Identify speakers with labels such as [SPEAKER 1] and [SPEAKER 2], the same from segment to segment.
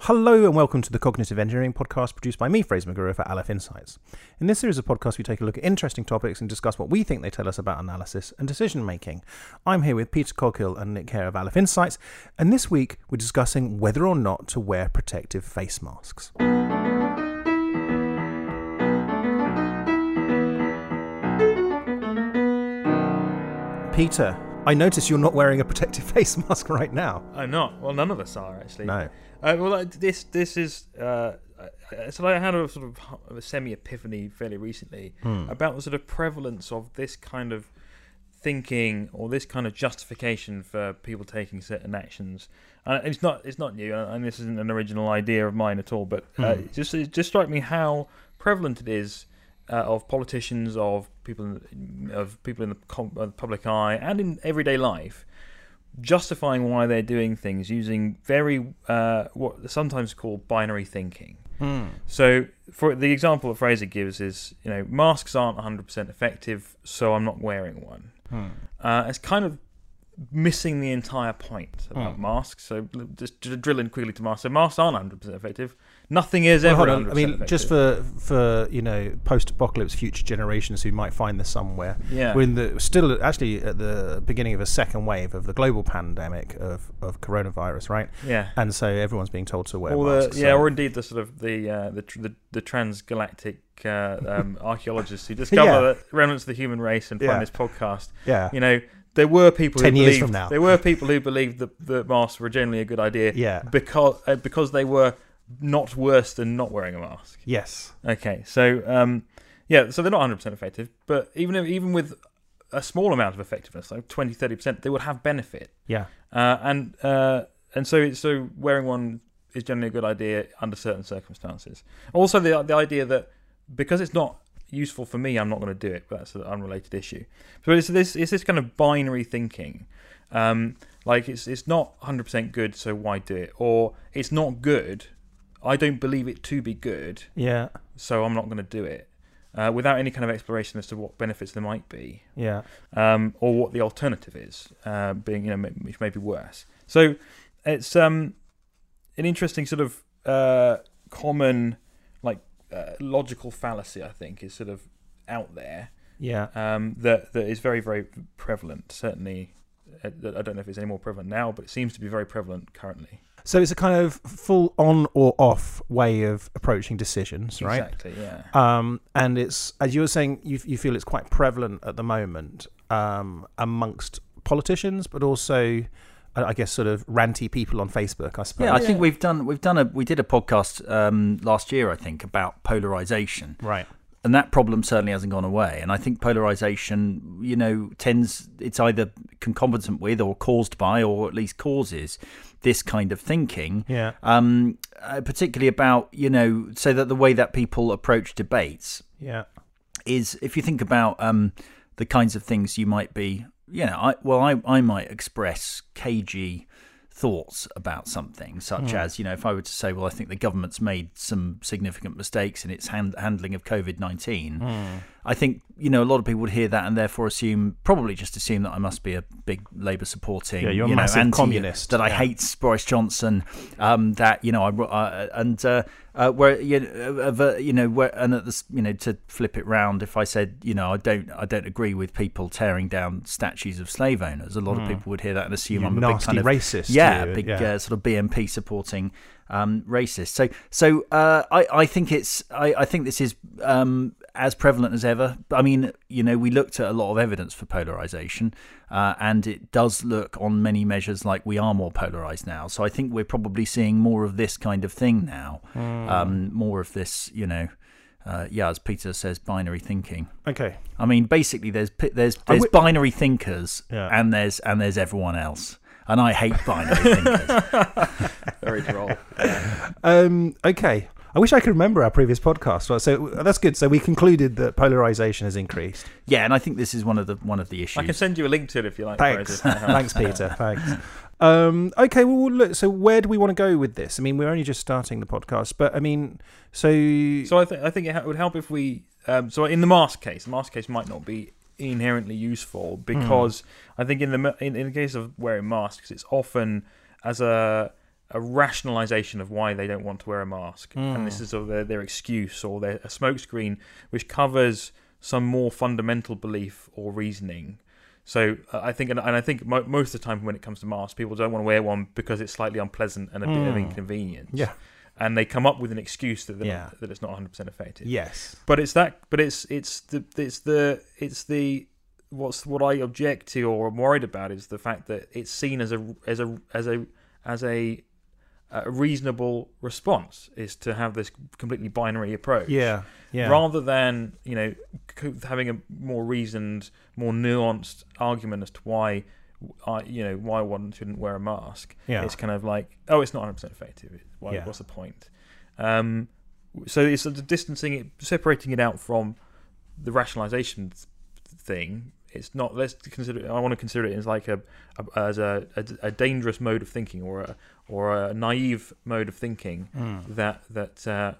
[SPEAKER 1] Hello and welcome to the Cognitive Engineering Podcast produced by me, Fraser McGruer for Aleph Insights. In this series of podcasts, we take a look at interesting topics and discuss what we think they tell us about analysis and decision making. I'm here with Peter Coghill and Nick Hare of Aleph Insights, and this week we're discussing whether or not to wear protective face masks. Peter, I notice you're not wearing a protective face mask right now.
[SPEAKER 2] I'm not. Well, none of us are actually.
[SPEAKER 1] No.
[SPEAKER 2] Uh, well, this this is. Uh, so I had a sort of a semi epiphany fairly recently
[SPEAKER 1] Hmm.
[SPEAKER 2] about the sort of prevalence of this kind of thinking or this kind of justification for people taking certain actions. And it's not it's not new, and this isn't an original idea of mine at all. But uh,
[SPEAKER 1] Hmm.
[SPEAKER 2] it just it just struck me how prevalent it is uh, of politicians, of people, in, of people in the com- uh, public eye, and in everyday life, justifying why they're doing things using very uh, what are sometimes called binary thinking.
[SPEAKER 1] Hmm.
[SPEAKER 2] So, for the example that Fraser gives is, you know, masks aren't 100% effective, so I'm not wearing one.
[SPEAKER 1] Hmm.
[SPEAKER 2] Uh, it's kind of missing the entire point about
[SPEAKER 1] Hmm.
[SPEAKER 2] masks. So, just to drill in quickly to masks. So, masks aren't 100% effective. Nothing is
[SPEAKER 1] Well,
[SPEAKER 2] ever
[SPEAKER 1] hold
[SPEAKER 2] 100%
[SPEAKER 1] I mean,
[SPEAKER 2] effective.
[SPEAKER 1] just for for you know post-apocalypse future generations who might find this somewhere.
[SPEAKER 2] yeah.
[SPEAKER 1] We're in the still actually at the beginning of a second wave of the global pandemic of, of coronavirus, right?
[SPEAKER 2] yeah.
[SPEAKER 1] And so everyone's being told to wear
[SPEAKER 2] or the,
[SPEAKER 1] masks.
[SPEAKER 2] yeah,
[SPEAKER 1] so-
[SPEAKER 2] or indeed the sort of the uh, the, the the transgalactic uh, um, archaeologists who discover
[SPEAKER 1] Yeah.
[SPEAKER 2] the remnants of the human race and
[SPEAKER 1] Yeah.
[SPEAKER 2] find this podcast.
[SPEAKER 1] yeah,
[SPEAKER 2] You know, there were people
[SPEAKER 1] 10
[SPEAKER 2] who
[SPEAKER 1] years
[SPEAKER 2] believed,
[SPEAKER 1] from now.
[SPEAKER 2] There were people who believed that that masks were generally a good idea
[SPEAKER 1] yeah,
[SPEAKER 2] because uh, because they were not worse than not wearing a mask.
[SPEAKER 1] yes,
[SPEAKER 2] Okay, so um, yeah, so they're not 100% effective, but even if, even with a small amount of effectiveness, like 20, 30%, they would have benefit.
[SPEAKER 1] yeah,
[SPEAKER 2] Uh, and uh, and so so wearing one is generally a good idea under certain circumstances. Also, the the idea that because it's not useful for me, I'm not going to do it. But that's an unrelated issue. So it's this it's this kind of binary thinking. Um, like it's it's not 100 percent good, so why do it? Or it's not good. I don't believe it to be good,
[SPEAKER 1] yeah,
[SPEAKER 2] so I'm not going to do it. Uh, without any kind of exploration as to what benefits there might be
[SPEAKER 1] yeah.
[SPEAKER 2] um, or what the alternative is, uh, being you know which may be worse. So it's um, an interesting sort of uh, common like uh, logical fallacy. I think is sort of out there
[SPEAKER 1] Yeah,
[SPEAKER 2] um, that that is very very prevalent. Certainly, uh, I don't know if it's any more prevalent now, but it seems to be very prevalent currently.
[SPEAKER 1] So it's a kind of full on or off way of approaching decisions, right?
[SPEAKER 2] Exactly. Yeah.
[SPEAKER 1] Um, and it's as you were saying, you you feel it's quite prevalent at the moment um, amongst politicians, but also, I I guess, sort of ranty people on Facebook. I suppose.
[SPEAKER 3] Yeah, I think
[SPEAKER 2] Yeah.
[SPEAKER 3] we've done we've done a we did a podcast um, last year, I think, about polarization,
[SPEAKER 1] right.
[SPEAKER 3] And that problem certainly hasn't gone away. And I think polarization, you know, tends it's either concomitant with or caused by, or at least causes this kind of thinking.
[SPEAKER 1] Yeah.
[SPEAKER 3] Um, uh, particularly about you know, so that the way that people approach debates
[SPEAKER 1] Yeah.
[SPEAKER 3] is if you think about um, the kinds of things you might be, you know, I, well, I, I might express cagey thoughts about something, such as, you know, if I were to say, well, I think the government's made some significant mistakes in its hand, handling of COVID 19, I think, you know, a lot of people would hear that and therefore assume, probably just assume that I must be a big Labour supporting,
[SPEAKER 1] Yeah, you're a
[SPEAKER 3] you know,
[SPEAKER 1] massive
[SPEAKER 3] anti-
[SPEAKER 1] communist.
[SPEAKER 3] that I
[SPEAKER 1] Yeah.
[SPEAKER 3] hate Boris Johnson, um, that, you know, I, uh, and, uh, uh, where you know, uh, you know, where, and at this, you know, to flip it round, if I said, you know, I don't, I don't agree with people tearing down statues of slave owners, a lot of people would hear that and assume
[SPEAKER 1] You
[SPEAKER 3] I'm a big kind of
[SPEAKER 1] racist.
[SPEAKER 3] yeah,
[SPEAKER 1] you,
[SPEAKER 3] big
[SPEAKER 1] yeah.
[SPEAKER 3] Uh, sort of BNP supporting um, racist. So, so uh, I, I think it's, I, I think this is um, as prevalent as ever. I mean, you know, we looked at a lot of evidence for polarization, uh, and it does look on many measures like we are more polarized now. So I think we're probably seeing more of this kind of thing now,
[SPEAKER 1] Hmm.
[SPEAKER 3] um, more of this, you know. Uh, yeah, as Peter says, binary thinking.
[SPEAKER 1] Okay.
[SPEAKER 3] I mean, basically, there's there's there's
[SPEAKER 1] wi-
[SPEAKER 3] binary thinkers,
[SPEAKER 1] Yeah.
[SPEAKER 3] and there's and there's everyone else, and I hate binary thinkers.
[SPEAKER 2] Very droll.
[SPEAKER 1] Um, okay. I wish I could remember our previous podcast. Well, So that's good. So we concluded that polarization has increased.
[SPEAKER 3] Yeah, and I think this is one of the one of the issues.
[SPEAKER 2] I can send you a link to it if you like.
[SPEAKER 1] Thanks.
[SPEAKER 2] Fraser, if that helps.
[SPEAKER 1] Thanks, Peter. Thanks. Um, okay, well, look. So, where do we want to go with this? I mean, we're only just starting the podcast, but I mean, so,
[SPEAKER 2] So I think I think it ha- would help if we. Um, so in the mask case, the mask case might not be inherently useful because I think in the in, in the case of wearing masks, it's often as a a rationalization of why they don't want to wear a mask, and this
[SPEAKER 1] Mm.
[SPEAKER 2] is sort of their, their excuse or their a smokescreen which covers some more fundamental belief or reasoning. So uh, I think, and and I think mo- most of the time when it comes to masks, people don't want to wear one because it's slightly unpleasant and a bit of
[SPEAKER 1] Mm.
[SPEAKER 2] inconvenience.
[SPEAKER 1] Yeah.
[SPEAKER 2] and they come up with an excuse that
[SPEAKER 1] Yeah.
[SPEAKER 2] that it's not 100 percent effective.
[SPEAKER 1] Yes.
[SPEAKER 2] But it's that. But it's it's the it's the it's the what's what I object to or am worried about is the fact that it's seen as a as a as a as a, a reasonable response is to have this completely binary approach.
[SPEAKER 1] Yeah. Yeah.
[SPEAKER 2] Rather than you know having a more reasoned, more nuanced argument as to why, uh, you know, why one shouldn't wear a mask.
[SPEAKER 1] Yeah.
[SPEAKER 2] It's kind of like, oh, it's not 100 percent effective. Why,
[SPEAKER 1] Yeah.
[SPEAKER 2] What's the point? Um, so it's sort of distancing it, separating it out from the rationalization thing. It's not. Let's consider. I want to consider it as like a, a as a, a, a dangerous mode of thinking or a or a naive mode of thinking
[SPEAKER 1] Mm.
[SPEAKER 2] that that uh,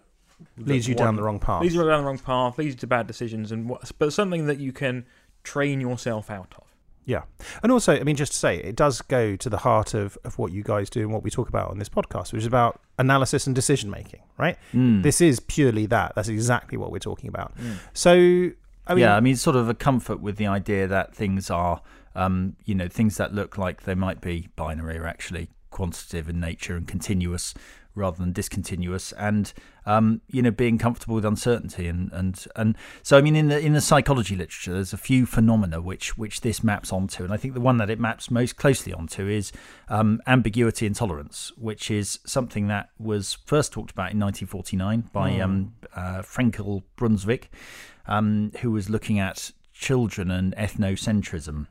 [SPEAKER 1] leads
[SPEAKER 2] that
[SPEAKER 1] you down the wrong path.
[SPEAKER 2] leads you down the wrong path, leads you to bad decisions, and what, but something that you can train yourself out of.
[SPEAKER 1] Yeah. And also, I mean, just to say, it does go to the heart of, of what you guys do and what we talk about on this podcast, which is about analysis and decision making, right?
[SPEAKER 3] Mm.
[SPEAKER 1] This is purely that. That's exactly what we're talking about. So, I mean,
[SPEAKER 3] yeah, I mean, sort of a comfort with the idea that things are, um, you know, things that look like they might be binary are actually quantitative in nature and continuous rather than discontinuous, and um, you know, being comfortable with uncertainty and and and so I mean, in the in the psychology literature, there's a few phenomena which which this maps onto, and I think the one that it maps most closely onto is um, ambiguity intolerance, which is something that was first talked about in 1949 by um, uh, Frankel Brunswick um, who was looking at children and ethnocentrism.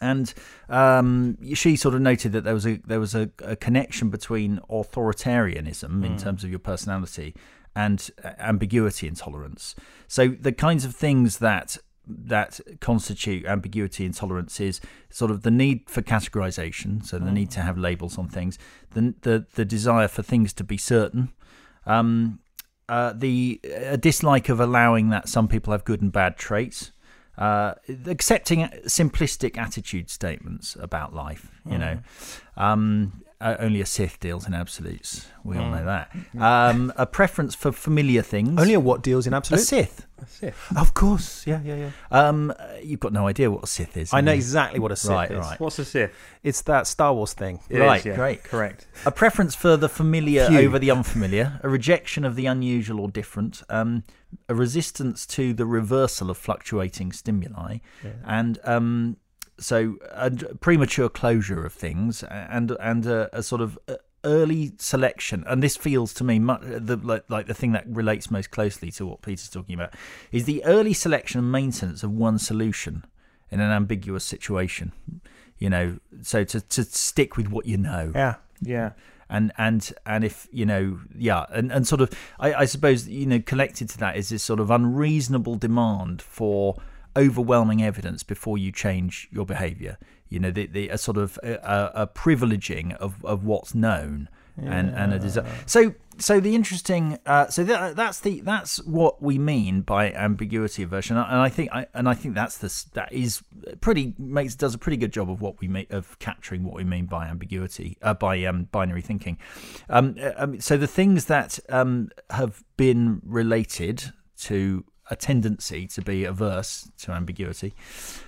[SPEAKER 3] And um, she sort of noted that there was a there was a, a connection between authoritarianism in terms of your personality and uh, ambiguity intolerance. So the kinds of things that that constitute ambiguity intolerance is sort of the need for categorization, so the need to have labels on things, the the, the desire for things to be certain, um, uh, the a dislike of allowing that some people have good and bad traits, uh, accepting simplistic attitude statements about life. You know, um, uh, only a Sith deals in absolutes. We all know that. Um, a preference for familiar things.
[SPEAKER 1] only a what deals in
[SPEAKER 3] absolutes.
[SPEAKER 1] a?
[SPEAKER 3] Sith.
[SPEAKER 2] That's it.
[SPEAKER 1] Of course. Yeah, yeah, yeah.
[SPEAKER 3] Um, uh, you've got no idea what a Sith is.
[SPEAKER 1] I know
[SPEAKER 3] have you?
[SPEAKER 1] exactly what a Sith
[SPEAKER 3] Right,
[SPEAKER 1] is.
[SPEAKER 3] right.
[SPEAKER 2] What's the Sith?
[SPEAKER 1] It's that Star Wars thing.
[SPEAKER 2] It
[SPEAKER 3] Right,
[SPEAKER 2] is, yeah.
[SPEAKER 3] great.
[SPEAKER 2] Correct.
[SPEAKER 3] A preference for the familiar
[SPEAKER 1] Phew.
[SPEAKER 3] over the unfamiliar, a rejection of the unusual or different, um, a resistance to the reversal of fluctuating stimuli, and um, so a premature closure of things, and and a, a sort of uh, early selection. And this feels to me much, the, like, like the thing that relates most closely to what Peter's talking about is the early selection and maintenance of one solution in an ambiguous situation. You know, so to to stick with what you know
[SPEAKER 1] Yeah.
[SPEAKER 2] Yeah.
[SPEAKER 3] and and and if you know yeah and, and sort of I, I suppose you know collected to that is this sort of unreasonable demand for overwhelming evidence before you change your behavior. You know the, the a sort of a, a, a privileging of, of what's known and and a desire so so the interesting uh, so that, that's the that's what we mean by ambiguity aversion and I think I and I think that's the that is pretty makes does a pretty good job of what we make of capturing what we mean by ambiguity uh, by um, binary thinking. Um, uh, um, so the things that um, have been related to a tendency to be averse to ambiguity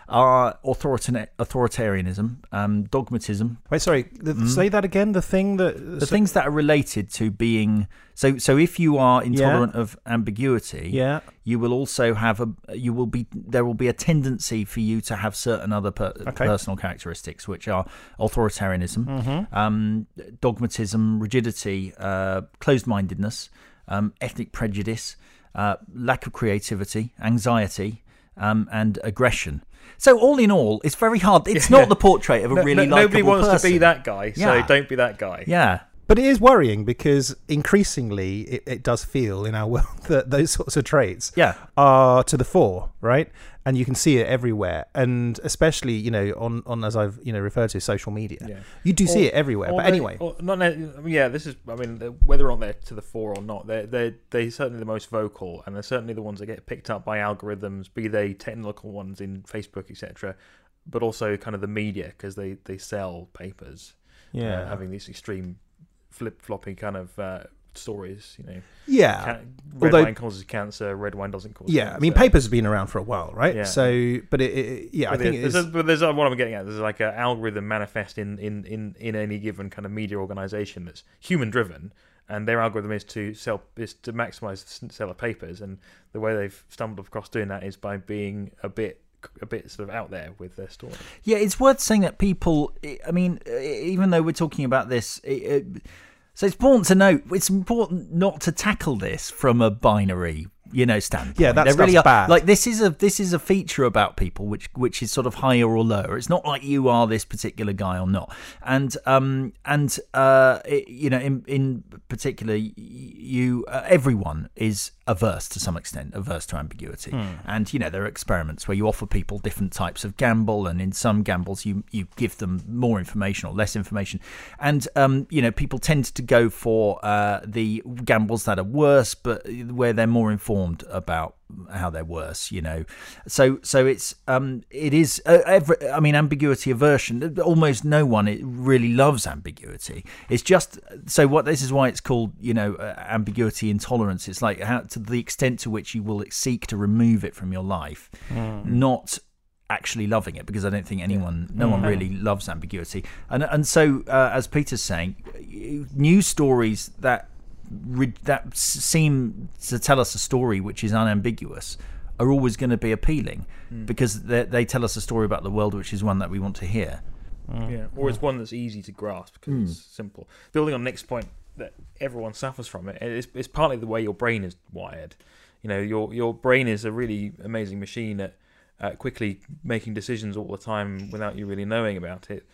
[SPEAKER 3] are authoritan- authoritarianism um, dogmatism
[SPEAKER 1] Wait, sorry. The, Say that again. The thing that
[SPEAKER 3] the things that are related to being so so if you are intolerant of ambiguity
[SPEAKER 1] Yeah.
[SPEAKER 3] you will also have a you will be there will be a tendency for you to have certain other per,
[SPEAKER 1] Okay.
[SPEAKER 3] personal characteristics which are authoritarianism
[SPEAKER 1] Mm-hmm.
[SPEAKER 3] um, dogmatism rigidity uh, closed-mindedness um, ethnic prejudice uh, lack of creativity anxiety um, and aggression so all in all it's very hard it's
[SPEAKER 2] Yeah.
[SPEAKER 3] not the portrait of a
[SPEAKER 2] No-
[SPEAKER 3] really
[SPEAKER 2] no- nobody wants to be that guy, so
[SPEAKER 3] Yeah.
[SPEAKER 2] don't be that guy.
[SPEAKER 3] yeah
[SPEAKER 1] But it is worrying because increasingly it, it does feel in our world that those sorts of traits
[SPEAKER 3] yeah
[SPEAKER 1] are to the fore, right? And you can see it everywhere, and especially you know on on as I've you know referred to social media,
[SPEAKER 2] Yeah.
[SPEAKER 1] you do see it everywhere. But
[SPEAKER 2] they-
[SPEAKER 1] anyway,
[SPEAKER 2] or not. Yeah, this is. I mean, whether or not they're to the fore or not, they're they they're certainly the most vocal, and they're certainly the ones that get picked up by algorithms, be they technical ones in Facebook, etc., but also kind of the media because they they sell papers, uh,
[SPEAKER 1] yeah,
[SPEAKER 2] having these extreme flip floppy kind of uh, stories. You know,
[SPEAKER 1] Yeah.
[SPEAKER 2] Ca- red
[SPEAKER 1] although-
[SPEAKER 2] wine causes cancer. Red wine doesn't cause.
[SPEAKER 1] Yeah,
[SPEAKER 2] cancer.
[SPEAKER 1] I mean, papers have been around for a while, right?
[SPEAKER 2] Yeah.
[SPEAKER 1] So, but it, it yeah, I think
[SPEAKER 2] there's, there's but there's what I'm getting at. There's like an algorithm manifest in, in, in, in any given kind of media organization that's human driven, and their algorithm is to sell is to maximize the sale of papers, and the way they've stumbled across doing that is by being a bit a bit sort of out there with their story.
[SPEAKER 3] Yeah, it's worth saying that people. I mean, uh, even though we're talking about this, it, it, so it's important to note. It's important not to tackle this from a binary, you know, standpoint.
[SPEAKER 1] Yeah,
[SPEAKER 3] that's really
[SPEAKER 1] bad.
[SPEAKER 3] Like this is a this is a feature about people, which which is sort of higher or lower. It's not like you are this particular guy or not. And um and uh it, you know in in particular you uh, everyone is averse to some extent averse to ambiguity
[SPEAKER 1] Hmm.
[SPEAKER 3] and you know there are experiments where you offer people different types of gamble and in some gambles you you give them more information or less information and um you know people tend to go for uh the gambles that are worse but where they're more informed about how they're worse you know. So so it's um it is uh, every, i mean ambiguity aversion almost no one it really loves ambiguity. It's just so what this is why it's called you know uh, ambiguity intolerance. It's like how to the extent to which you will seek to remove it from your life not actually loving it because I don't think anyone, no one really loves ambiguity. And and so, uh, as Peter's saying, news stories that that seem to tell us a story which is unambiguous are always going to be appealing hmm. because they, they tell us a story about the world which is one that we want to hear. Mm.
[SPEAKER 2] Yeah, or it's one that's easy to grasp because hmm. it's simple. Building on Nick's point that everyone suffers from it, it's, it's partly the way your brain is wired. You know, your your brain is a really amazing machine at, at quickly making decisions all the time without you really knowing about it.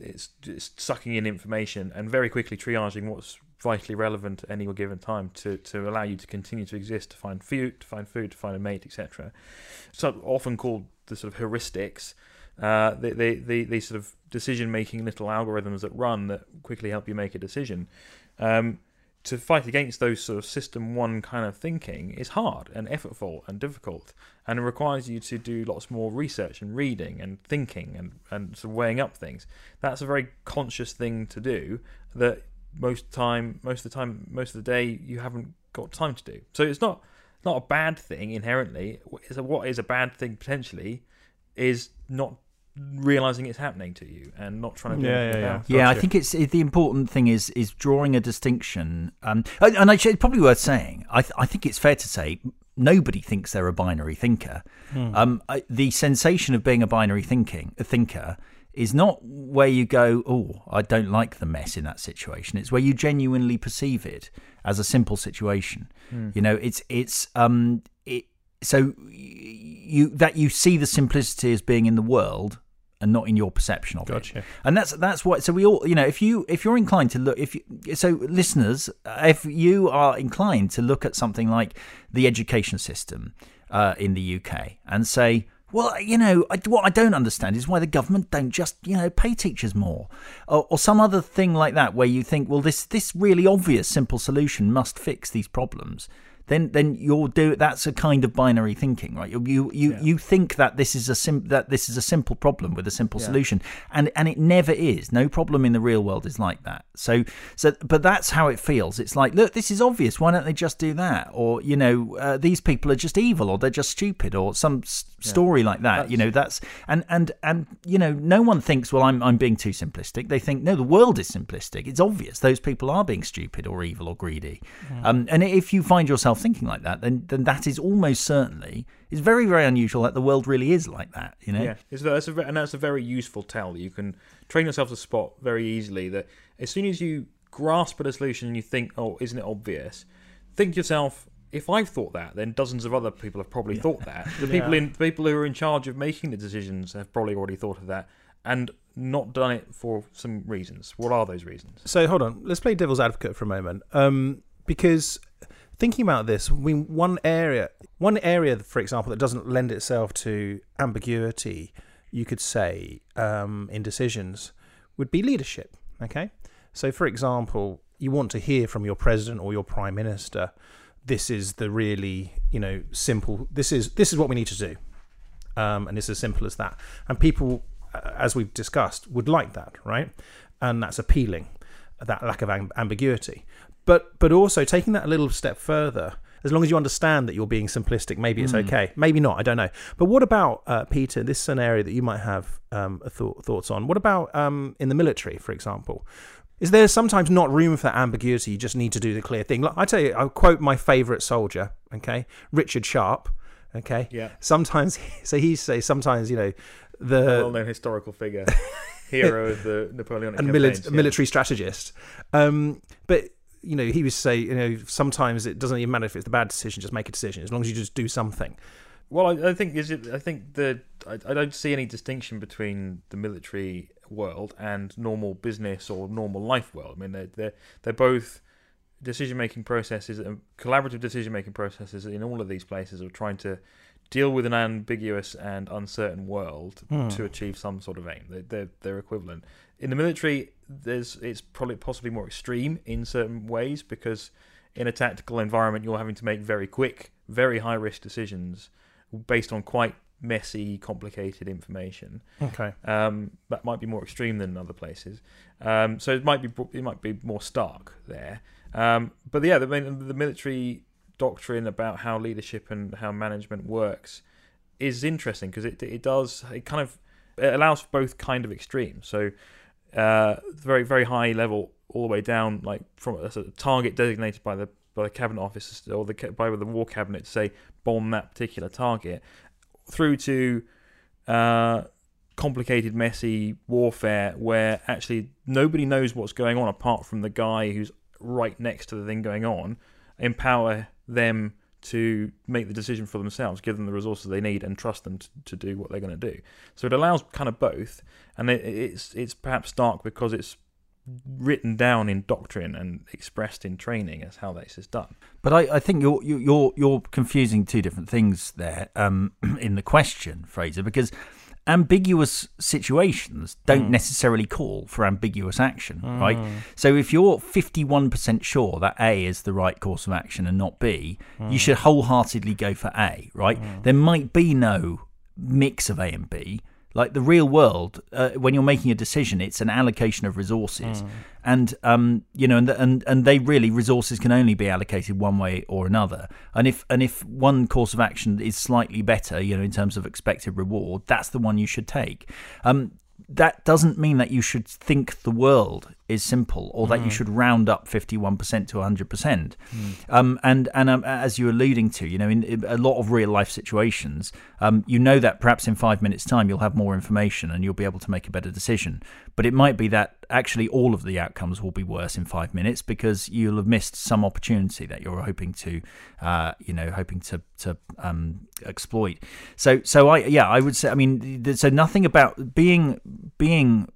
[SPEAKER 2] It's it's sucking in information and very quickly triaging what's vitally relevant at any given time to, to allow you to continue to exist, to find food, to find food, to find a mate, etc. So often called the sort of heuristics uh, the, the, the, the sort of decision making little algorithms that run that quickly help you make a decision. Um, to fight against those sort of system one kind of thinking is hard and effortful and difficult, and it requires you to do lots more research and reading and thinking and, and sort of weighing up things. That's a very conscious thing to do that most time, most of the time, most of the day, you haven't got time to do. So it's not not a bad thing inherently. A, what is a bad thing potentially is not realizing it's happening to you and not trying to do
[SPEAKER 1] Yeah,
[SPEAKER 2] anything
[SPEAKER 1] yeah, yeah.
[SPEAKER 2] about it.
[SPEAKER 3] Yeah, I think it's it, the important thing is is drawing a distinction. Um, and, and actually, it's probably worth saying. I th- I think it's fair to say nobody thinks they're a binary thinker. Um, I, the sensation of being a binary thinking a thinker is not where you go, oh, I don't like the mess in that situation. It's where you genuinely perceive it as a simple situation. You know, it's it's um it so you that you see the simplicity as being in the world and not in your perception of it and that's that's what so we all you know if you if you're inclined to look if you so listeners if you are inclined to look at something like the education system uh, in the UK and say well uh, you know I, what I don't understand is why the government don't just you know pay teachers more or, or some other thing like that where you think well this this really obvious simple solution must fix these problems then then you'll do that's a kind of binary thinking right? You you you, you think that this is a sim, that this is a simple problem with a simple solution. And and it never is. No problem in the real world is like that. So so but that's how it feels. It's like look this is obvious. Why don't they just do that? Or you know uh, these people are just evil or they're just stupid or some s- story like that you know that's and and and you know no one thinks well I'm I'm being too simplistic. They think no the world is simplistic. It's obvious. Those people are being stupid or evil or greedy. Um, and if you find yourself thinking like that then then that is almost certainly it's very very unusual that the world really is like that you know
[SPEAKER 2] Yeah, it's, that's a, and that's a very useful tell. You can train yourself to spot very easily that as soon as you grasp at a solution and you think, "Oh, isn't it obvious?" Think to yourself, "If I've thought that, then dozens of other people have probably thought that. The people in the people who are in charge of making the decisions have probably already thought of that and not done it for some reasons. What are those reasons?"
[SPEAKER 1] So hold on, let's play devil's advocate for a moment, um, because thinking about this, we one area, one area, for example, that doesn't lend itself to ambiguity, you could say, um, in decisions, would be leadership. Okay, so for example, you want to hear from your president or your prime minister, this is the really, you know, simple. This is this is what we need to do, um, and it's as simple as that. And people, uh, as we've discussed, would like that, right? And that's appealing. That lack of amb- ambiguity. But but also taking that a little step further, as long as you understand that you're being simplistic, maybe it's
[SPEAKER 3] Mm.
[SPEAKER 1] okay. Maybe not. I don't know. But what about uh, Peter? This is an area that you might have um, a thought, thoughts on. What about um, in the military, for example? Is there sometimes not room for that ambiguity? You just need to do the clear thing. Like, I tell you, I'll quote my favourite soldier. Okay, Richard Sharpe. Okay,
[SPEAKER 2] Yeah.
[SPEAKER 1] sometimes so he say sometimes you know the
[SPEAKER 2] well-known historical figure, hero of the Napoleonic
[SPEAKER 1] and
[SPEAKER 2] campaigns.
[SPEAKER 1] mili-
[SPEAKER 2] yeah.
[SPEAKER 1] military strategist. Um, but you know, he would say, you know, sometimes it doesn't even matter if it's the bad decision; just make a decision as long as you just do something.
[SPEAKER 2] Well, I, I think is it. I think the I, I don't see any distinction between the military world and normal business or normal life world. I mean, they're they're, they're both decision making processes and collaborative decision making processes in all of these places of trying to deal with an ambiguous and uncertain world
[SPEAKER 1] Hmm.
[SPEAKER 2] to achieve some sort of aim. They're, they're they're equivalent. In the military, there's it's probably possibly more extreme in certain ways because in a tactical environment, you're having to make very quick, very high risk decisions based on quite messy, complicated information.
[SPEAKER 1] Okay.
[SPEAKER 2] Um, that might be more extreme than other places. Um, so it might be it might be more stark there. Um, but yeah, the the military doctrine about how leadership and how management works is interesting because it it does it kind of it allows for both kind of extremes. So uh, very very high level all the way down like from a sort of target designated by the by the cabinet office or the by the war cabinet to say bomb that particular target through to uh, complicated, messy warfare where actually nobody knows what's going on apart from the guy who's right next to the thing going on. Empower them to make the decision for themselves, give them the resources they need, and trust them to, to do what they're going to do. So it allows kind of both, and it, it's it's perhaps stark because it's written down in doctrine and expressed in training as how this is done.
[SPEAKER 3] But I, I think you're you- you're you're confusing two different things there um, in the question, Fraser, because ambiguous situations don't
[SPEAKER 1] Hmm.
[SPEAKER 3] necessarily call for ambiguous action, right? So if you're 51% sure that A is the right course of action and not B,
[SPEAKER 1] Hmm.
[SPEAKER 3] you should wholeheartedly go for A, right? There might be no mix of A and B. Like the real world, uh, when you're making a decision, it's an allocation of resources, and um, you know, and, and and they really resources can only be allocated one way or another. And if and if one course of action is slightly better, you know, in terms of expected reward, that's the one you should take. Um, that doesn't mean that you should think the world is simple or that you should round up 51% to 100%. Um, and and um, as you're alluding to, you know, in, in a lot of real life situations, um, you know that perhaps in five minutes' time you'll have more information and you'll be able to make a better decision. But it might be that actually all of the outcomes will be worse in five minutes because you'll have missed some opportunity that you're hoping to, uh, you know, hoping to to um, exploit. So so I yeah I would say I mean so nothing about being being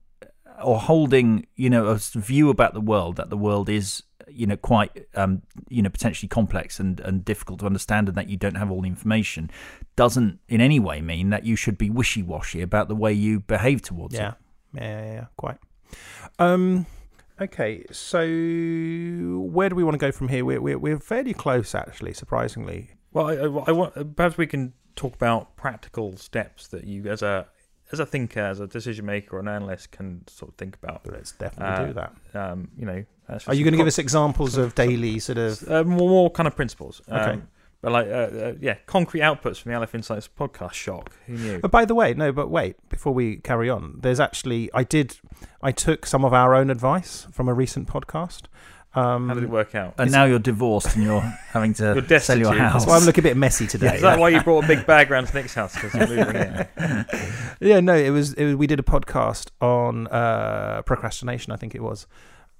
[SPEAKER 3] or holding you know a view about the world that the world is you know quite um, you know potentially complex and, and difficult to understand and that you don't have all the information doesn't in any way mean that you should be wishy-washy about the way you behave towards
[SPEAKER 1] Yeah.
[SPEAKER 3] it
[SPEAKER 1] yeah, yeah, yeah, quite. Um, okay, so where do we want to go from here? We're we're, we're fairly close, actually, surprisingly.
[SPEAKER 2] Well, I, I, I want perhaps we can talk about practical steps that you, as a as a thinker, as a decision maker, or an analyst, can sort of think about.
[SPEAKER 1] Let's definitely
[SPEAKER 2] Uh,
[SPEAKER 1] do that.
[SPEAKER 2] Um, you know,
[SPEAKER 1] Are you going to give us examples of daily sort of?
[SPEAKER 2] uh, more, more kind of principles?
[SPEAKER 1] Okay.
[SPEAKER 2] Um, but like, uh, uh, yeah, concrete outputs from the Aleph Insights podcast. Shock. Who knew?
[SPEAKER 1] But by the way, no, but wait, before we carry on, there's actually I did I took some of our own advice from a recent podcast. Um,
[SPEAKER 2] How did it work out?
[SPEAKER 3] and now you're divorced and you're having to
[SPEAKER 2] You're
[SPEAKER 3] sell your
[SPEAKER 2] destitute.
[SPEAKER 3] house
[SPEAKER 1] That's why I'm looking a bit messy today.
[SPEAKER 2] Is that why you brought a big bag round to Nick's house? Because you're moving in.
[SPEAKER 1] yeah, no, it was, it was. We did a podcast on uh, procrastination, I think it was,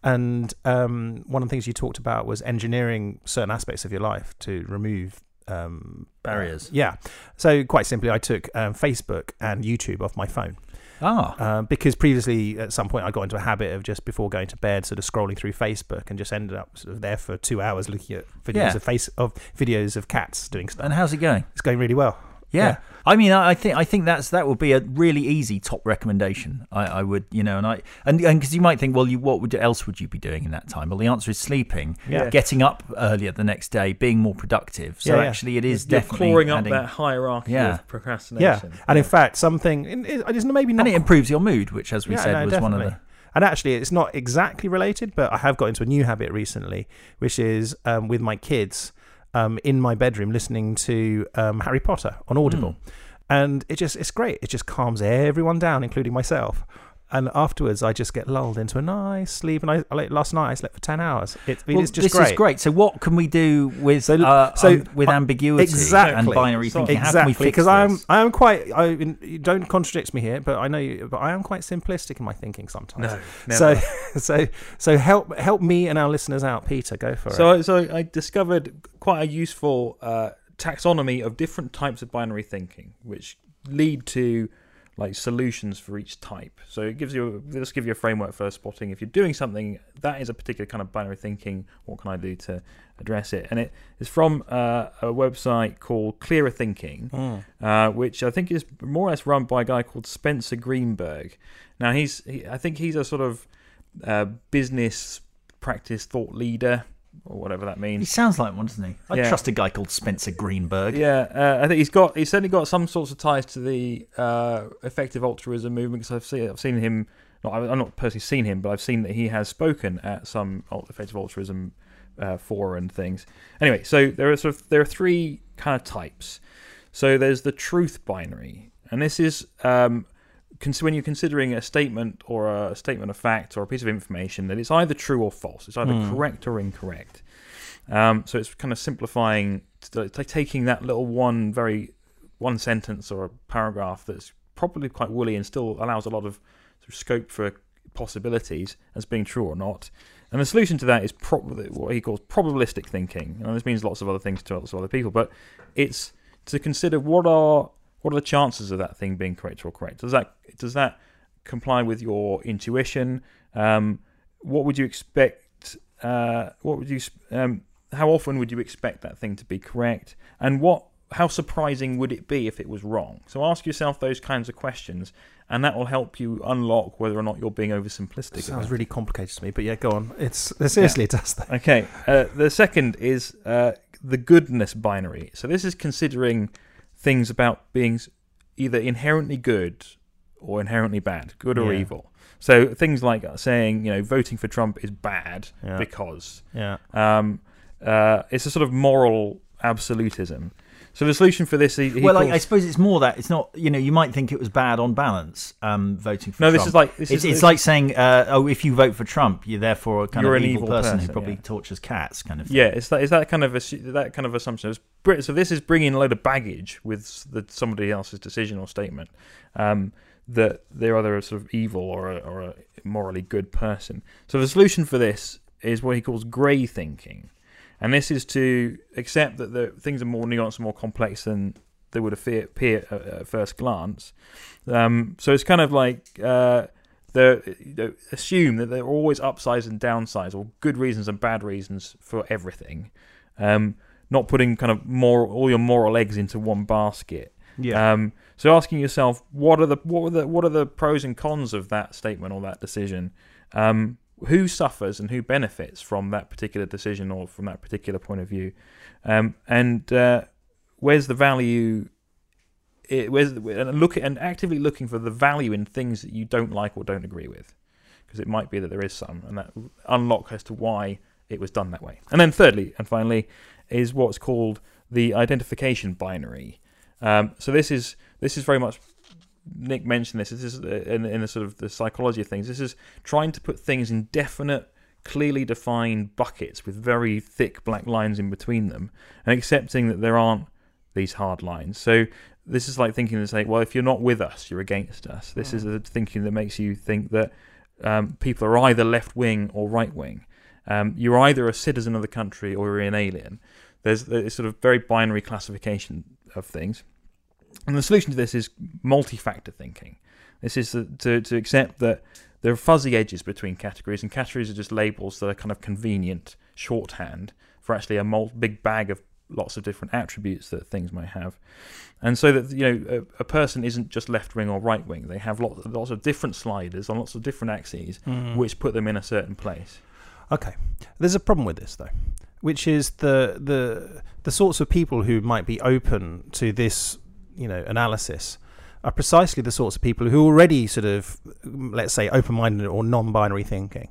[SPEAKER 1] and um, one of the things you talked about was engineering certain aspects of your life to remove um,
[SPEAKER 3] Barriers.
[SPEAKER 1] yeah. So quite simply, I took um, Facebook and YouTube off my phone.
[SPEAKER 3] Ah
[SPEAKER 1] Um, because previously, at some point, I got into a habit of just before going to bed, sort of scrolling through Facebook, and just ended up sort of there for two hours looking at videos
[SPEAKER 3] Yeah.
[SPEAKER 1] of face of videos of cats doing stuff.
[SPEAKER 3] and how's it going
[SPEAKER 1] It's going really well.
[SPEAKER 3] Yeah.
[SPEAKER 1] Yeah.
[SPEAKER 3] I mean, I I think I think that's that would be a really easy top recommendation. I, I would, you know, and I and because you might think, well, you what would else would you be doing in that time? Well, the answer is sleeping,
[SPEAKER 1] Yeah.
[SPEAKER 3] getting up earlier the next day, being more productive. So
[SPEAKER 1] Yeah, yeah.
[SPEAKER 3] actually, it is
[SPEAKER 2] You're
[SPEAKER 3] definitely
[SPEAKER 2] clawing up
[SPEAKER 3] adding-
[SPEAKER 2] that hierarchy
[SPEAKER 3] Yeah.
[SPEAKER 2] of
[SPEAKER 1] Yeah,
[SPEAKER 2] procrastination.
[SPEAKER 1] and in fact, something it, it, it's maybe not
[SPEAKER 3] and it improves your mood, which, as we
[SPEAKER 1] Yeah,
[SPEAKER 3] said,
[SPEAKER 1] no,
[SPEAKER 3] was one of the.
[SPEAKER 1] And actually, it's not exactly related, but I have got into a new habit recently, which is um, with my kids um, in my bedroom listening to um, Harry Potter on Audible.
[SPEAKER 3] Hmm.
[SPEAKER 1] And it just it's great. It just calms everyone down, including myself. And afterwards, I just get lulled into a nice sleep. And I like last night, I slept for ten hours. It, it
[SPEAKER 3] Well,
[SPEAKER 1] is just
[SPEAKER 3] this
[SPEAKER 1] great.
[SPEAKER 3] is great. So, what can we do with
[SPEAKER 1] So-
[SPEAKER 3] uh,
[SPEAKER 1] so-
[SPEAKER 3] um, with
[SPEAKER 1] uh,
[SPEAKER 3] ambiguity
[SPEAKER 1] exactly.
[SPEAKER 3] and binary
[SPEAKER 2] So-
[SPEAKER 3] thinking? How can we
[SPEAKER 1] Exactly, because I'm? I'm quite I you don't contradict me here, but I know you, but I am quite simplistic in my thinking sometimes.
[SPEAKER 2] No,
[SPEAKER 1] So
[SPEAKER 2] never.
[SPEAKER 1] so so help help me and our listeners out, Peter. Go for
[SPEAKER 2] So,
[SPEAKER 1] it.
[SPEAKER 2] so I discovered quite a useful uh, taxonomy of different types of binary thinking, which lead to like solutions for each type. So it gives you let's give you a framework for spotting if you're doing something that is a particular kind of binary thinking. What can I do to address it? And it is from uh, a website called Clearer Thinking,
[SPEAKER 1] Mm.
[SPEAKER 2] uh, which I think is more or less run by a guy called Spencer Greenberg. Now he's he, I think he's a sort of uh, business practice thought leader or whatever that means.
[SPEAKER 3] He sounds like one, doesn't he? I
[SPEAKER 2] Yeah.
[SPEAKER 3] trust a guy called Spencer Greenberg.
[SPEAKER 2] Yeah, uh, I think he's got he's certainly got some sorts of ties to the uh, effective altruism movement because I've seen I've seen him. Not, I've not personally seen him, but I've seen that he has spoken at some alt- effective altruism uh, fora and things. Anyway, so there are sort of there are three kind of types. So there's the truth binary, and this is um, when you're considering a statement or a statement of fact or a piece of information that it's either true or false. It's either
[SPEAKER 1] Hmm.
[SPEAKER 2] correct or incorrect. Um, so it's kind of simplifying, taking that little one very one sentence or a paragraph that's probably quite woolly and still allows a lot of, sort of scope for possibilities as being true or not. And the solution to that is prob- what he calls probabilistic thinking. And this means lots of other things to lots of other people, but it's to consider what are what are the chances of that thing being correct or correct. Does that does that comply with your intuition? Um, what would you expect? Uh, what would you? Um, how often would you expect that thing to be correct? And what? How surprising would it be if it was wrong? So ask yourself those kinds of questions, and that will help you unlock whether or not you're being oversimplistic.
[SPEAKER 1] Sounds really complicated to me, but yeah, go on. It's seriously it does that.
[SPEAKER 2] Okay. Uh, the second is uh, the goodness binary. So this is considering things about being either inherently good or inherently bad, good or
[SPEAKER 1] Yeah.
[SPEAKER 2] evil. So things like saying, you know, voting for Trump is bad
[SPEAKER 1] Yeah.
[SPEAKER 2] because
[SPEAKER 1] Yeah.
[SPEAKER 2] um, uh, it's a sort of moral absolutism. So the solution for this, he, he
[SPEAKER 3] well, I,
[SPEAKER 2] calls-
[SPEAKER 3] I suppose it's more that it's not. You know, you might think it was bad on balance um, voting for
[SPEAKER 2] no,
[SPEAKER 3] Trump.
[SPEAKER 2] this is like this
[SPEAKER 3] it's,
[SPEAKER 2] is
[SPEAKER 3] it's like saying, uh, "Oh, if you vote for Trump, you're therefore a kind of
[SPEAKER 2] an
[SPEAKER 3] evil,
[SPEAKER 2] evil
[SPEAKER 3] person,
[SPEAKER 2] person,
[SPEAKER 3] who probably
[SPEAKER 2] yeah.
[SPEAKER 3] tortures cats." Kind of. Thing.
[SPEAKER 2] Yeah, it's that is that kind of that kind of assumption. So this is bringing a load of baggage with the, somebody else's decision or statement um, that they're either a sort of evil or a, or a morally good person. So the solution for this is what he calls grey thinking, and this is to accept that the things are more nuanced and more complex than they would appear, at first glance. Um, so it's kind of like. Uh, the you know, assume that there are always upsides and downsides, or good reasons and bad reasons for everything. Um, not putting kind of more all your moral eggs into one basket.
[SPEAKER 1] Yeah.
[SPEAKER 2] Um, so asking yourself, what are the what are the what are the pros and cons of that statement or that decision? Um, who suffers and who benefits from that particular decision or from that particular point of view? Um, and uh, where's the value? It, where's the, and look and actively looking for the value in things that you don't like or don't agree with, because it might be that there is some, and that unlock as to why it was done that way. And then thirdly and finally is what's called the identification binary. Um, so this is this is very much Nick mentioned this. This is uh, in, in the sort of the psychology of things. This is trying to put things in definite, clearly defined buckets with very thick black lines in between them, and accepting that there aren't these hard lines. So this is like thinking to say, well, if you're not with us, you're against us. This is the thinking that makes you think that um, people are either left wing or right wing. Um, you're either a citizen of the country or you're an alien. There's a sort of very binary classification of things. And the solution to this is multi-factor thinking. This is to, to, to accept that there are fuzzy edges between categories, and categories are just labels that are kind of convenient shorthand for actually a mul- big bag of lots of different attributes that things might have. And so that you know a, a person isn't just left wing or right wing; they have lots, lots of different sliders on lots of different axes,
[SPEAKER 1] Mm.
[SPEAKER 2] which put them in a certain place.
[SPEAKER 1] Okay, there's a problem with this though, which is the the the sorts of people who might be open to this, you know, analysis are precisely the sorts of people who already sort of, let's say, open-minded or non-binary thinking,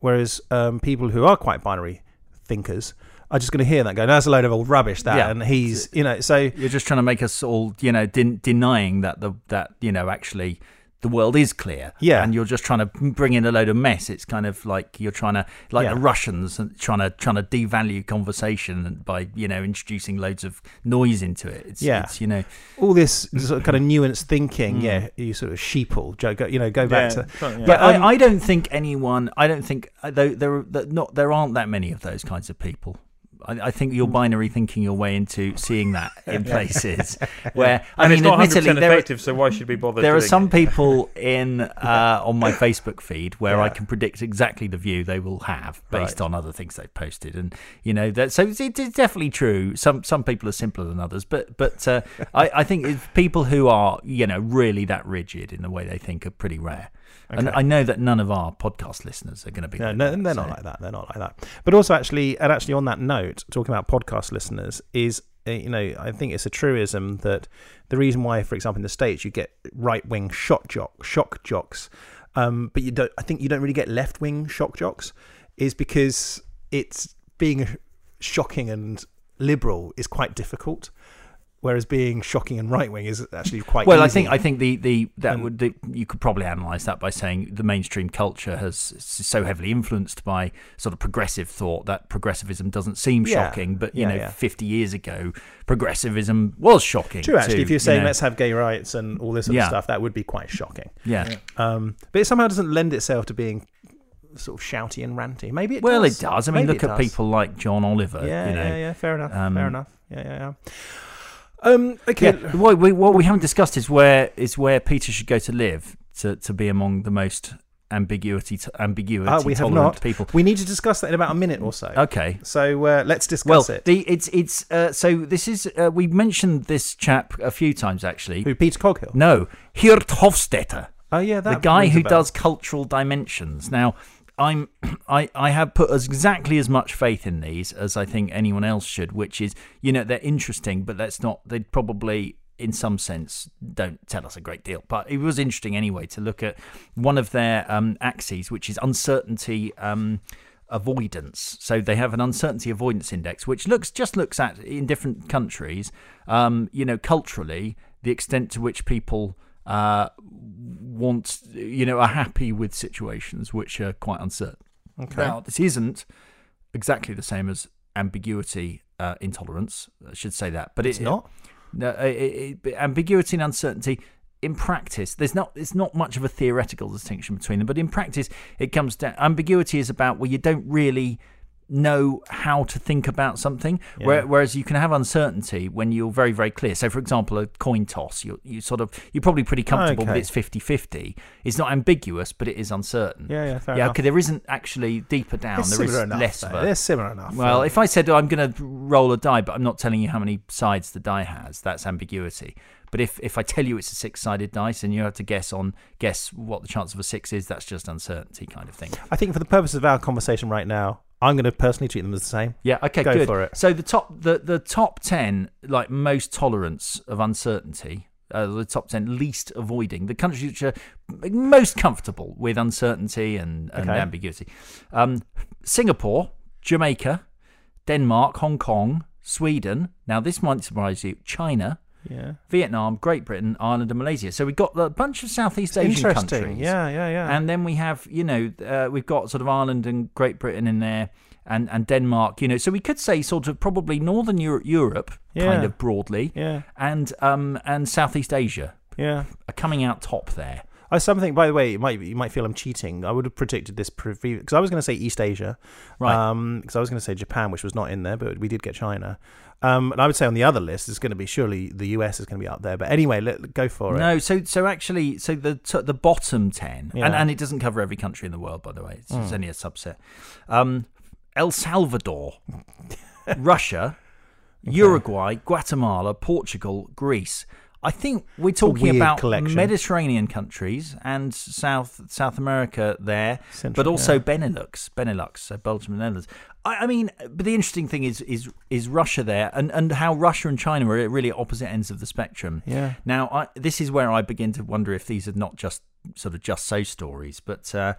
[SPEAKER 1] whereas um, people who are quite binary thinkers are just going to hear that go, "That's a load of old rubbish." That,
[SPEAKER 3] Yeah.
[SPEAKER 1] and he's, you know, so
[SPEAKER 3] You're just trying to make us all, you know, den- denying that the that you know actually the world is clear.
[SPEAKER 1] Yeah.
[SPEAKER 3] and you're just trying to bring in a load of mess. It's kind of like you're trying to, like
[SPEAKER 1] Yeah.
[SPEAKER 3] the Russians, and trying to trying to devalue conversation by you know introducing loads of noise into it. It's,
[SPEAKER 1] Yeah.
[SPEAKER 3] it's, you know,
[SPEAKER 1] all this sort of kind of nuanced
[SPEAKER 3] Mm.
[SPEAKER 1] thinking. Yeah, you sort of sheeple, go, go- you know, go back to.
[SPEAKER 2] yeah.
[SPEAKER 3] But
[SPEAKER 1] um,
[SPEAKER 3] I, I don't think anyone. I don't think uh, though there are not there aren't that many of those kinds of people. I, I think you're binary thinking your way into seeing that in places where I
[SPEAKER 2] and
[SPEAKER 3] mean,
[SPEAKER 2] it's not 100%
[SPEAKER 3] admittedly, there are,
[SPEAKER 2] effective, so why should we bother?
[SPEAKER 3] there are some
[SPEAKER 2] it?
[SPEAKER 3] people in uh, on my Facebook feed where I can predict exactly the view they will have based
[SPEAKER 1] Right.
[SPEAKER 3] on other things they've posted, and you know that. So it's, it's definitely true. Some some people are simpler than others, but but uh, I, I think people who are you know really that rigid in the way they think are pretty rare. And I know that none of our podcast listeners are going to be.
[SPEAKER 1] No, no, they're
[SPEAKER 3] so-
[SPEAKER 1] not like that. They're not like that. But also, actually, and actually, on that note, talking about podcast listeners is, uh, you know, I think it's a truism that the reason why, for example, in the states, you get right wing shock jock, shock jocks, um, but you don't. I think you don't really get left wing shock jocks, is because it's being shocking and liberal is quite difficult. Whereas being shocking and right wing is actually quite
[SPEAKER 3] Well, I think I think the the that
[SPEAKER 1] And-
[SPEAKER 3] would the, you could probably analyse that by saying the mainstream culture has so heavily influenced by sort of progressive thought that progressivism doesn't seem
[SPEAKER 1] Yeah.
[SPEAKER 3] shocking, but you
[SPEAKER 1] Yeah,
[SPEAKER 3] know,
[SPEAKER 1] yeah.
[SPEAKER 3] fifty years ago, progressivism was shocking.
[SPEAKER 1] True, actually,
[SPEAKER 3] to,
[SPEAKER 1] if you're
[SPEAKER 3] you
[SPEAKER 1] saying
[SPEAKER 3] know-
[SPEAKER 1] let's have gay rights and all this sort
[SPEAKER 3] Yeah.
[SPEAKER 1] of stuff, that would be quite shocking.
[SPEAKER 3] yeah.
[SPEAKER 1] Um, but it somehow doesn't lend itself to being sort of shouty and ranty. Maybe it
[SPEAKER 3] Well,
[SPEAKER 1] does.
[SPEAKER 3] it does. I mean,
[SPEAKER 1] Maybe
[SPEAKER 3] look at
[SPEAKER 1] does.
[SPEAKER 3] people like John Oliver.
[SPEAKER 1] Yeah,
[SPEAKER 3] you know,
[SPEAKER 1] yeah, yeah. Fair enough.
[SPEAKER 3] Um,
[SPEAKER 1] fair enough. Yeah, yeah, yeah. Um, okay.
[SPEAKER 3] Yeah, what we, what we haven't discussed is where is where Peter should go to live to, to be among the most ambiguity ambiguity
[SPEAKER 1] Ah, we have
[SPEAKER 3] tolerant
[SPEAKER 1] not.
[SPEAKER 3] people.
[SPEAKER 1] We need to discuss that in about a minute or so.
[SPEAKER 3] Okay.
[SPEAKER 1] So uh, let's discuss
[SPEAKER 3] Well,
[SPEAKER 1] it.
[SPEAKER 3] the it's it's uh, so this is uh, we mentioned this chap a few times actually.
[SPEAKER 1] Who? Peter Coghill.
[SPEAKER 3] No, Geert Hofstede,
[SPEAKER 1] Oh yeah, that
[SPEAKER 3] the guy who does cultural dimensions. Now, I'm I I have put as exactly as much faith in these as I think anyone else should, which is you know they're interesting, but that's not they'd probably in some sense don't tell us a great deal. But it was interesting anyway to look at one of their um, axes, which is uncertainty. Um, avoidance so they have an uncertainty avoidance index which looks just looks at in different countries um, you know culturally the extent to which people uh, want you know are happy with situations which are quite uncertain
[SPEAKER 1] Okay.
[SPEAKER 3] now this isn't exactly the same as ambiguity uh, intolerance i should say that but
[SPEAKER 1] it's
[SPEAKER 3] it,
[SPEAKER 1] not.
[SPEAKER 3] no, it, it, it- ambiguity and uncertainty in practice there's not it's not much of a theoretical distinction between them but in practice it comes down ambiguity is about where you don't really know how to think about something
[SPEAKER 1] Yeah.
[SPEAKER 3] where, whereas you can have uncertainty when you're very very clear so for example a coin toss you you sort of you're probably pretty comfortable
[SPEAKER 1] Okay.
[SPEAKER 3] that it's 50-50 it's not ambiguous but it is uncertain
[SPEAKER 1] Yeah, yeah. Fair
[SPEAKER 3] yeah
[SPEAKER 1] enough.
[SPEAKER 3] okay there isn't actually deeper down
[SPEAKER 1] It's
[SPEAKER 3] there is
[SPEAKER 1] enough.
[SPEAKER 3] less
[SPEAKER 1] though. They're similar enough.
[SPEAKER 3] well, if I said oh, I'm going to roll a die, but I'm not telling you how many sides the die has, that's ambiguity. But if, if I tell you it's a six sided dice and you have to guess on guess what the chance of a six is, that's just uncertainty kind of thing.
[SPEAKER 1] I think for the purpose of our conversation right now, I'm going to personally treat them as the same.
[SPEAKER 3] Yeah, okay,
[SPEAKER 1] Go
[SPEAKER 3] good.
[SPEAKER 1] for it.
[SPEAKER 3] So the top the, the top ten like most tolerance of uncertainty. Uh, the top 10 least avoiding the countries which are most comfortable with uncertainty and, and
[SPEAKER 1] Okay.
[SPEAKER 3] ambiguity um, Singapore, Jamaica, Denmark, Hong Kong, Sweden. Now, this might surprise you. China,
[SPEAKER 1] Yeah.
[SPEAKER 3] Vietnam, Great Britain, Ireland, and Malaysia. So we've got a bunch of Southeast Asian
[SPEAKER 1] Interesting.
[SPEAKER 3] countries.
[SPEAKER 1] Yeah, yeah, yeah.
[SPEAKER 3] And then we have, you know, uh, we've got sort of Ireland and Great Britain in there, and, and Denmark. You know, so we could say sort of probably Northern Europe, Europe kind of broadly,
[SPEAKER 1] yeah,
[SPEAKER 3] and um and Southeast Asia
[SPEAKER 1] yeah.
[SPEAKER 3] are coming out top there.
[SPEAKER 1] I something. By the way, you might you might feel I'm cheating. I would have predicted this because I was going to say East Asia,
[SPEAKER 3] Right.
[SPEAKER 1] Um, because I was going to say Japan, which was not in there, but we did get China. Um, and I would say on the other list is going to be surely the US is going to be up there. But anyway, let go for it.
[SPEAKER 3] No, so so actually, so the the bottom ten, and,
[SPEAKER 1] Yeah.
[SPEAKER 3] and it doesn't cover every country in the world, by the way. It's, it's
[SPEAKER 1] Mm.
[SPEAKER 3] only a subset. Um, El Salvador, Russia, Uruguay, Guatemala, Portugal, Greece. I think we're talking about
[SPEAKER 1] collection.
[SPEAKER 3] Mediterranean countries and South South America there,
[SPEAKER 1] Central,
[SPEAKER 3] but also
[SPEAKER 1] yeah.
[SPEAKER 3] Benelux, Benelux, so Belgium and Netherlands. I, I mean, but the interesting thing is is is Russia there, and, and how Russia and China are at really opposite ends of the spectrum.
[SPEAKER 1] Yeah.
[SPEAKER 3] Now, I, this is where I begin to wonder if these are not just sort of just so stories, but. Uh,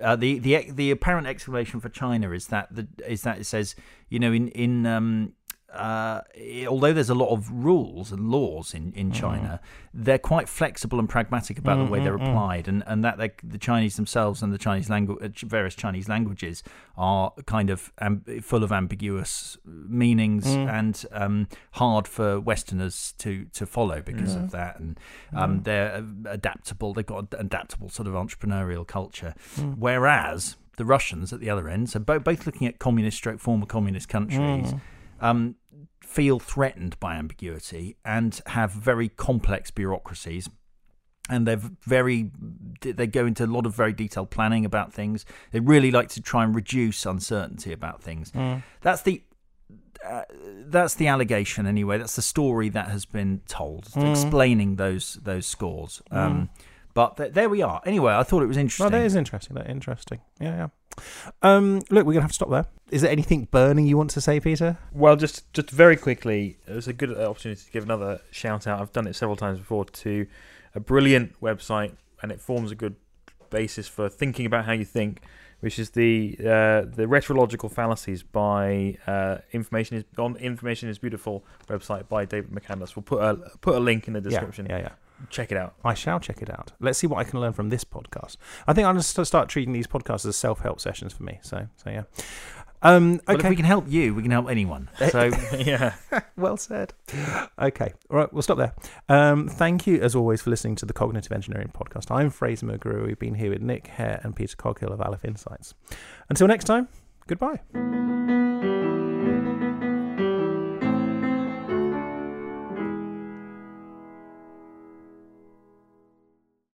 [SPEAKER 3] uh, the the the apparent explanation for China is that the is that it says you know in in um, uh, although there's a lot of rules and laws in, in China, they're quite flexible and pragmatic about the way they're applied, and and that the Chinese themselves and the Chinese language, various Chinese languages, are kind of am- full of ambiguous meanings and um, hard for Westerners to to follow because of that, and um, they're uh, adaptable. They've got an adaptable sort of entrepreneurial culture, whereas the Russians at the other end, so bo- both looking at communist stroke former communist countries, um, feel threatened by ambiguity and have very complex bureaucracies. And they're very, they go into a lot of very detailed planning about things. They really like to try and reduce uncertainty about things. That's the uh, that's the allegation anyway. That's the story that has been told, explaining those those scores. Um, but th- there we are. Anyway, I thought it was interesting.
[SPEAKER 1] That is interesting. That interesting. Yeah, yeah. Um, look, we're gonna have to stop there. Is there anything burning you want to say, Peter?
[SPEAKER 2] Well, just just very quickly, it was a good opportunity to give another shout out. I've done it several times before to a brilliant website, and it forms a good basis for thinking about how you think, which is the uh, the Rhetological Fallacies by uh, Information is on Information is Beautiful website by David McCandless. We'll put a put a link in the description.
[SPEAKER 1] Yeah, yeah, yeah.
[SPEAKER 2] Check it out.
[SPEAKER 1] I shall check it out. Let's see what I can learn from this podcast. I think I'm going to start treating these podcasts as self-help sessions for me. So, so yeah. Um,
[SPEAKER 3] But if
[SPEAKER 1] okay.
[SPEAKER 3] we can help you, we can help anyone. So
[SPEAKER 2] yeah.
[SPEAKER 1] well said. Okay. All right. We'll stop there. Um, thank you, as always, for listening to the Cognitive Engineering Podcast. I'm Fraser McGrew. We've been here with Nick Hare and Peter Coghill of Aleph Insights. Until next time, goodbye.